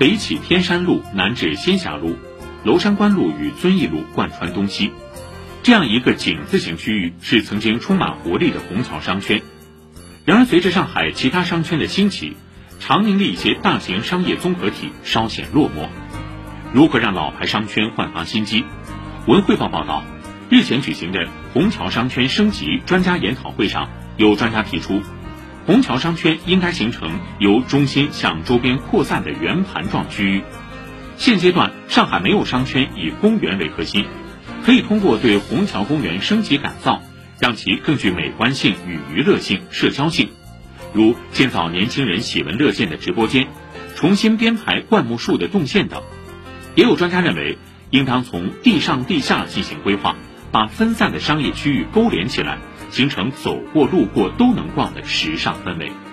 北起天山路，南至仙霞路，娄山关路与遵义路贯穿东西。这样一个井字形区域是曾经充满活力的虹桥商圈。然而，随着上海其他商圈的兴起，长宁的一些大型商业综合体稍显落寞。如何让老牌商圈焕发新机？文汇报报道，日前举行的虹桥商圈升级专家研讨会上，有专家提出，虹桥商圈应该形成由中心向周边扩散的圆盘状区域。现阶段，上海没有商圈以公园为核心。可以通过对虹桥公园升级改造，让其更具美观性与娱乐性、社交性，如建造年轻人喜闻乐见的直播间，重新编排灌木树的动线等。也有专家认为，应当从地上地下进行规划，把分散的商业区域勾连起来，形成走过路过都能逛的时尚氛围。